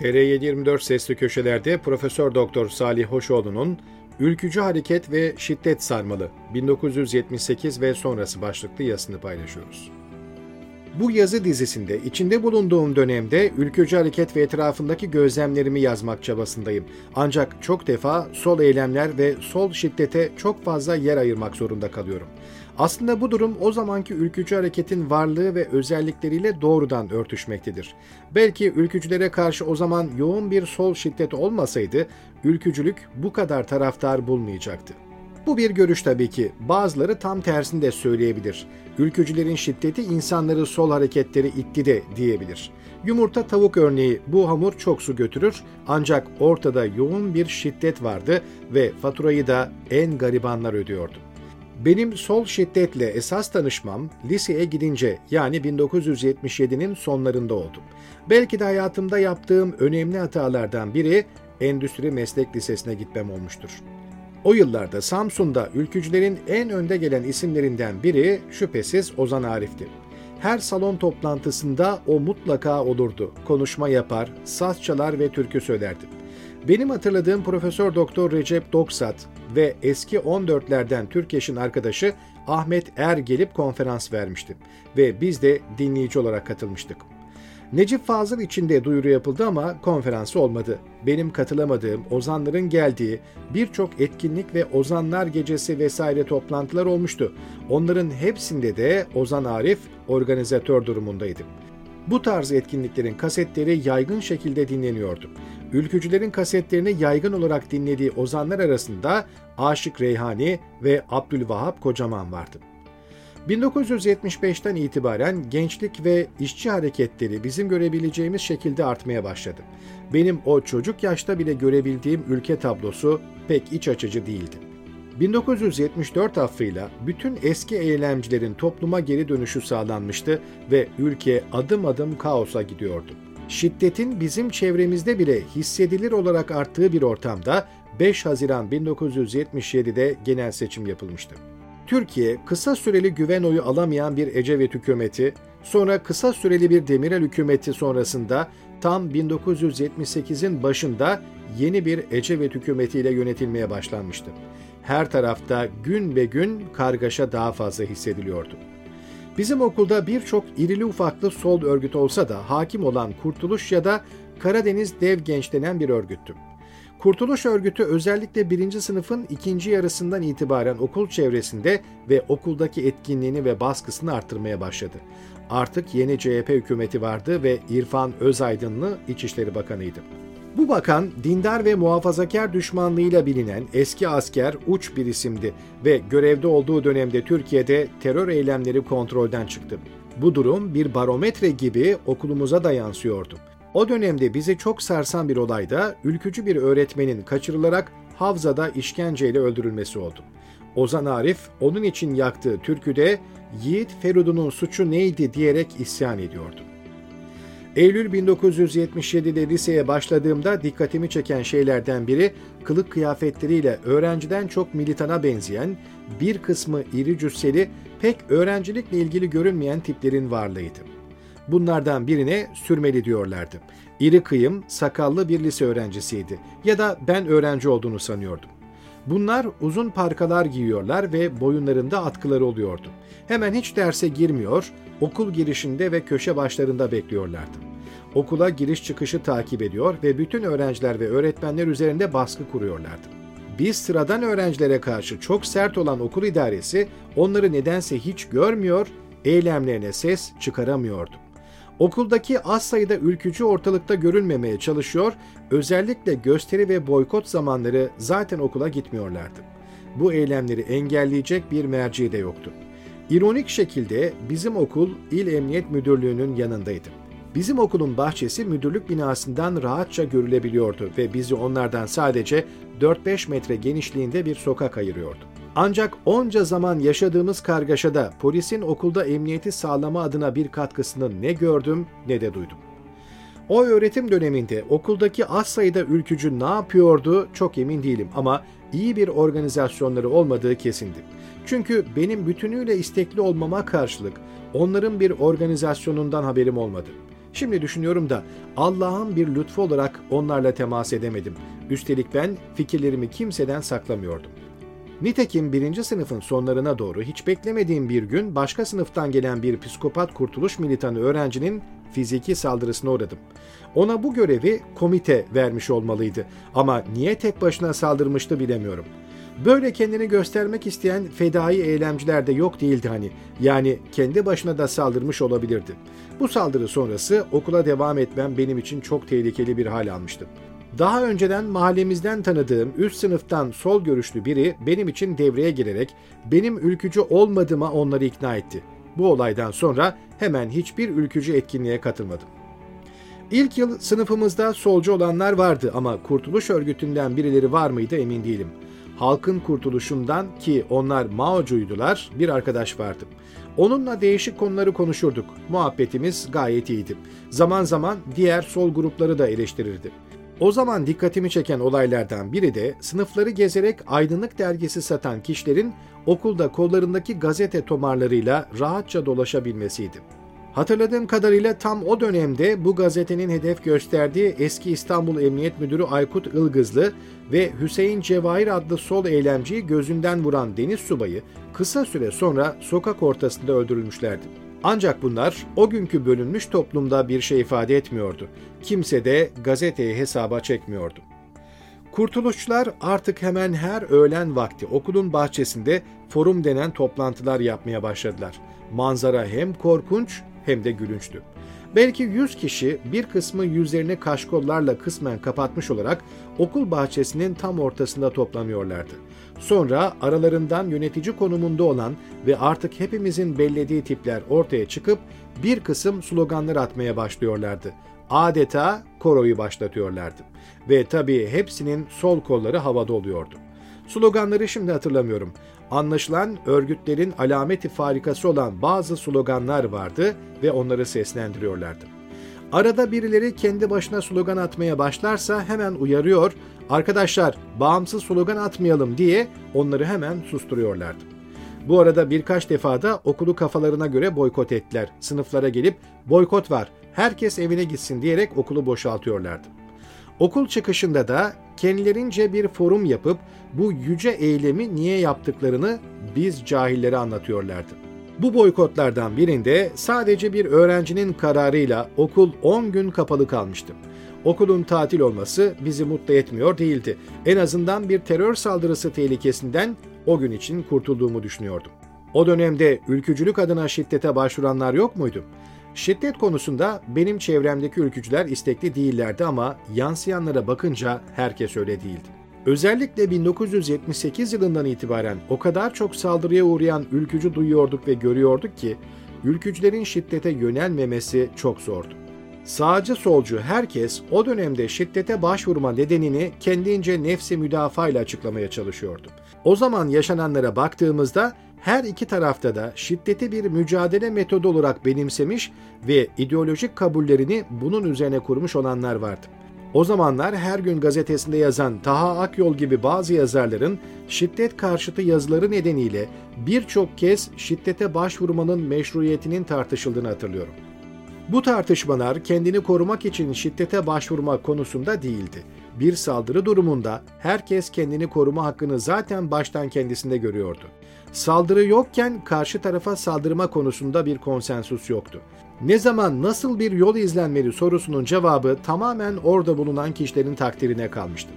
TR724 Sesli Köşeler'de Profesör Doktor Salih Hoşoğlu'nun Ülkücü Hareket ve Şiddet Sarmalı 1978 ve sonrası başlıklı yazısını paylaşıyoruz. Bu yazı dizisinde içinde bulunduğum dönemde ülkücü hareket ve etrafındaki gözlemlerimi yazmak çabasındayım. Ancak çok defa sol eylemler ve sol şiddete çok fazla yer ayırmak zorunda kalıyorum. Aslında bu durum o zamanki ülkücü hareketin varlığı ve özellikleriyle doğrudan örtüşmektedir. Belki ülkücülere karşı o zaman yoğun bir sol şiddet olmasaydı ülkücülük bu kadar taraftar bulmayacaktı. Bu bir görüş tabii ki. Bazıları tam tersini de söyleyebilir. Ülkücülerin şiddeti insanları sol hareketleri itti de diyebilir. Yumurta tavuk örneği bu hamur çok su götürür ancak ortada yoğun bir şiddet vardı ve faturayı da en garibanlar ödüyordu. Benim sol şiddetle esas tanışmam liseye gidince yani 1977'nin sonlarında oldu. Belki de hayatımda yaptığım önemli hatalardan biri Endüstri Meslek Lisesi'ne gitmem olmuştur. O yıllarda Samsun'da ülkücülerin en önde gelen isimlerinden biri şüphesiz Ozan Arif'ti. Her salon toplantısında o mutlaka olurdu. Konuşma yapar, saz çalar ve türkü söylerdi. Benim hatırladığım Profesör Doktor Recep Doksat ve eski 14'lerden Türkeş'in arkadaşı Ahmet Er gelip konferans vermişti ve biz de dinleyici olarak katılmıştık. Necip Fazıl için de duyuru yapıldı ama konferansı olmadı. Benim katılamadığım, ozanların geldiği birçok etkinlik ve ozanlar gecesi vesaire toplantılar olmuştu. Onların hepsinde de Ozan Arif organizatör durumundaydı. Bu tarz etkinliklerin kasetleri yaygın şekilde dinleniyordu. Ülkücülerin kasetlerini yaygın olarak dinlediği ozanlar arasında Aşık Reyhani ve Abdülvahap Kocaman vardı. 1975'ten itibaren gençlik ve işçi hareketleri bizim görebileceğimiz şekilde artmaya başladı. Benim o çocuk yaşta bile görebildiğim ülke tablosu pek iç açıcı değildi. 1974 affıyla bütün eski eylemcilerin topluma geri dönüşü sağlanmıştı ve ülke adım adım kaosa gidiyordu. Şiddetin bizim çevremizde bile hissedilir olarak arttığı bir ortamda 5 Haziran 1977'de genel seçim yapılmıştı. Türkiye kısa süreli güven oyu alamayan bir Ecevit hükümeti, sonra kısa süreli bir Demirel hükümeti sonrasında tam 1978'in başında yeni bir Ecevit hükümetiyle yönetilmeye başlanmıştı. Her tarafta gün be gün kargaşa daha fazla hissediliyordu. Bizim okulda birçok irili ufaklı sol örgüt olsa da hakim olan Kurtuluş ya da Karadeniz Dev Genç denen bir örgüttü. Kurtuluş Örgütü özellikle birinci sınıfın ikinci yarısından itibaren okul çevresinde ve okuldaki etkinliğini ve baskısını arttırmaya başladı. Artık yeni CHP hükümeti vardı ve İrfan Özaydınlı İçişleri Bakanıydı. Bu bakan dindar ve muhafazakar düşmanlığıyla bilinen eski asker uç bir isimdi ve görevde olduğu dönemde Türkiye'de terör eylemleri kontrolden çıktı. Bu durum bir barometre gibi okulumuza da yansıyordu. O dönemde bizi çok sarsan bir olayda ülkücü bir öğretmenin kaçırılarak Havza'da işkenceyle öldürülmesi oldu. Ozan Arif onun için yaktığı türküde Yiğit Feridun'un suçu neydi diyerek isyan ediyordu. Eylül 1977'de liseye başladığımda dikkatimi çeken şeylerden biri kılık kıyafetleriyle öğrenciden çok militana benzeyen, bir kısmı iri cüsseli, pek öğrencilikle ilgili görünmeyen tiplerin varlığıydı. Bunlardan birine sürmeli diyorlardı. İri kıyım, sakallı bir lise öğrencisiydi ya da ben öğrenci olduğunu sanıyordum. Bunlar uzun parkalar giyiyorlar ve boyunlarında atkıları oluyordu. Hemen hiç derse girmiyor, okul girişinde ve köşe başlarında bekliyorlardı. Okula giriş çıkışı takip ediyor ve bütün öğrenciler ve öğretmenler üzerinde baskı kuruyorlardı. Biz sıradan öğrencilere karşı çok sert olan okul idaresi onları nedense hiç görmüyor, eylemlerine ses çıkaramıyordu. Okuldaki az sayıda ülkücü ortalıkta görülmemeye çalışıyor, özellikle gösteri ve boykot zamanları zaten okula gitmiyorlardı. Bu eylemleri engelleyecek bir merci de yoktu. İronik şekilde bizim okul İl Emniyet Müdürlüğü'nün yanındaydı. Bizim okulun bahçesi müdürlük binasından rahatça görülebiliyordu ve bizi onlardan sadece 4-5 metre genişliğinde bir sokak ayırıyordu. Ancak onca zaman yaşadığımız kargaşada polisin okulda emniyeti sağlama adına bir katkısını ne gördüm ne de duydum. O öğretim döneminde okuldaki az sayıda ülkücü ne yapıyordu çok emin değilim ama iyi bir organizasyonları olmadığı kesindi. Çünkü benim bütünüyle istekli olmama karşılık onların bir organizasyonundan haberim olmadı. Şimdi düşünüyorum da Allah'ın bir lütfu olarak onlarla temas edemedim. Üstelik ben fikirlerimi kimseden saklamıyordum. Nitekim birinci sınıfın sonlarına doğru hiç beklemediğim bir gün başka sınıftan gelen bir psikopat kurtuluş militanı öğrencinin fiziki saldırısına uğradım. Ona bu görevi komite vermiş olmalıydı ama niye tek başına saldırmıştı bilemiyorum. Böyle kendini göstermek isteyen fedai eylemciler de yok değildi hani. Yani kendi başına da saldırmış olabilirdi. Bu saldırı sonrası okula devam etmem benim için çok tehlikeli bir hal almıştı. Daha önceden mahallemizden tanıdığım üst sınıftan sol görüşlü biri benim için devreye girerek benim ülkücü olmadığıma onları ikna etti. Bu olaydan sonra hemen hiçbir ülkücü etkinliğe katılmadım. İlk yıl sınıfımızda solcu olanlar vardı ama kurtuluş örgütünden birileri var mıydı emin değilim. Halkın kurtuluşundan ki onlar Mao'cuydular bir arkadaş vardı. Onunla değişik konuları konuşurduk. Muhabbetimiz gayet iyiydi. Zaman zaman diğer sol grupları da eleştirirdi. O zaman dikkatimi çeken olaylardan biri de sınıfları gezerek aydınlık dergisi satan kişilerin okulda kollarındaki gazete tomarlarıyla rahatça dolaşabilmesiydi. Hatırladığım kadarıyla tam o dönemde bu gazetenin hedef gösterdiği eski İstanbul Emniyet Müdürü Aykut Ilgızlı ve Hüseyin Cevahir adlı sol eylemciyi gözünden vuran deniz subayı kısa süre sonra sokak ortasında öldürülmüşlerdi. Ancak bunlar o günkü bölünmüş toplumda bir şey ifade etmiyordu. Kimse de gazeteyi hesaba çekmiyordu. Kurtuluşçular artık hemen her öğlen vakti okulun bahçesinde forum denen toplantılar yapmaya başladılar. Manzara hem korkunç hem de gülünçtü. Belki 100 kişi bir kısmı yüzlerini kaşkollarla kısmen kapatmış olarak okul bahçesinin tam ortasında toplanıyorlardı. Sonra aralarından yönetici konumunda olan ve artık hepimizin bellediği tipler ortaya çıkıp bir kısım sloganlar atmaya başlıyorlardı. Adeta koroyu başlatıyorlardı. Ve tabii hepsinin sol kolları havada oluyordu. Sloganları şimdi hatırlamıyorum. Anlaşılan örgütlerin alameti farikası olan bazı sloganlar vardı ve onları seslendiriyorlardı. Arada birileri kendi başına slogan atmaya başlarsa hemen uyarıyor, arkadaşlar bağımsız slogan atmayalım diye onları hemen susturuyorlardı. Bu arada birkaç defa da okulu kafalarına göre boykot ettiler. Sınıflara gelip boykot var, herkes evine gitsin diyerek okulu boşaltıyorlardı. Okul çıkışında da kendilerince bir forum yapıp bu yüce eylemi niye yaptıklarını biz cahillere anlatıyorlardı. Bu boykotlardan birinde sadece bir öğrencinin kararıyla okul 10 gün kapalı kalmıştı. Okulun tatil olması bizi mutlu etmiyor değildi. En azından bir terör saldırısı tehlikesinden o gün için kurtulduğumu düşünüyordum. O dönemde ülkücülük adına şiddete başvuranlar yok muydu? Şiddet konusunda benim çevremdeki ülkücüler istekli değillerdi ama yansıyanlara bakınca herkes öyle değildi. Özellikle 1978 yılından itibaren o kadar çok saldırıya uğrayan ülkücü duyuyorduk ve görüyorduk ki ülkücülerin şiddete yönelmemesi çok zordu. Sağcı solcu herkes o dönemde şiddete başvurma nedenini kendince nefsi müdafaa ile açıklamaya çalışıyordu. O zaman yaşananlara baktığımızda her iki tarafta da şiddeti bir mücadele metodu olarak benimsemiş ve ideolojik kabullerini bunun üzerine kurmuş olanlar vardı. O zamanlar her gün gazetesinde yazan Taha Akyol gibi bazı yazarların şiddet karşıtı yazıları nedeniyle birçok kez şiddete başvurmanın meşruiyetinin tartışıldığını hatırlıyorum. Bu tartışmalar kendini korumak için şiddete başvurma konusunda değildi. Bir saldırı durumunda herkes kendini koruma hakkını zaten baştan kendisinde görüyordu. Saldırı yokken karşı tarafa saldırma konusunda bir konsensus yoktu. Ne zaman nasıl bir yol izlenmeli sorusunun cevabı tamamen orada bulunan kişilerin takdirine kalmıştı.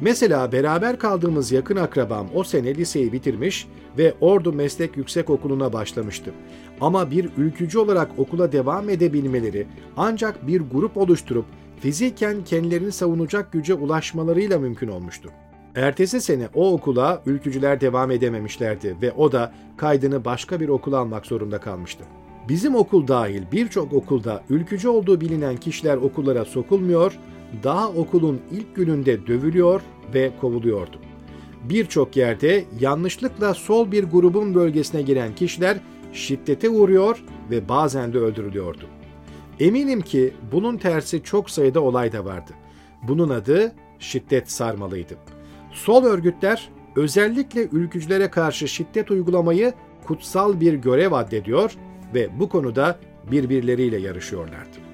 Mesela beraber kaldığımız yakın akrabam o sene liseyi bitirmiş ve Ordu Meslek Yüksek Okulu'na başlamıştı. Ama bir ülkücü olarak okula devam edebilmeleri ancak bir grup oluşturup fiziken kendilerini savunacak güce ulaşmalarıyla mümkün olmuştu. Ertesi sene o okula ülkücüler devam edememişlerdi ve o da kaydını başka bir okula almak zorunda kalmıştı. Bizim okul dahil birçok okulda ülkücü olduğu bilinen kişiler okullara sokulmuyor, daha okulun ilk gününde dövülüyor ve kovuluyordu. Birçok yerde yanlışlıkla sol bir grubun bölgesine giren kişiler şiddete uğruyor ve bazen de öldürülüyordu. Eminim ki bunun tersi çok sayıda olay da vardı. Bunun adı şiddet sarmalıydı. Sol örgütler özellikle ülkücülere karşı şiddet uygulamayı kutsal bir görev addediyor ve bu konuda birbirleriyle yarışıyorlardı.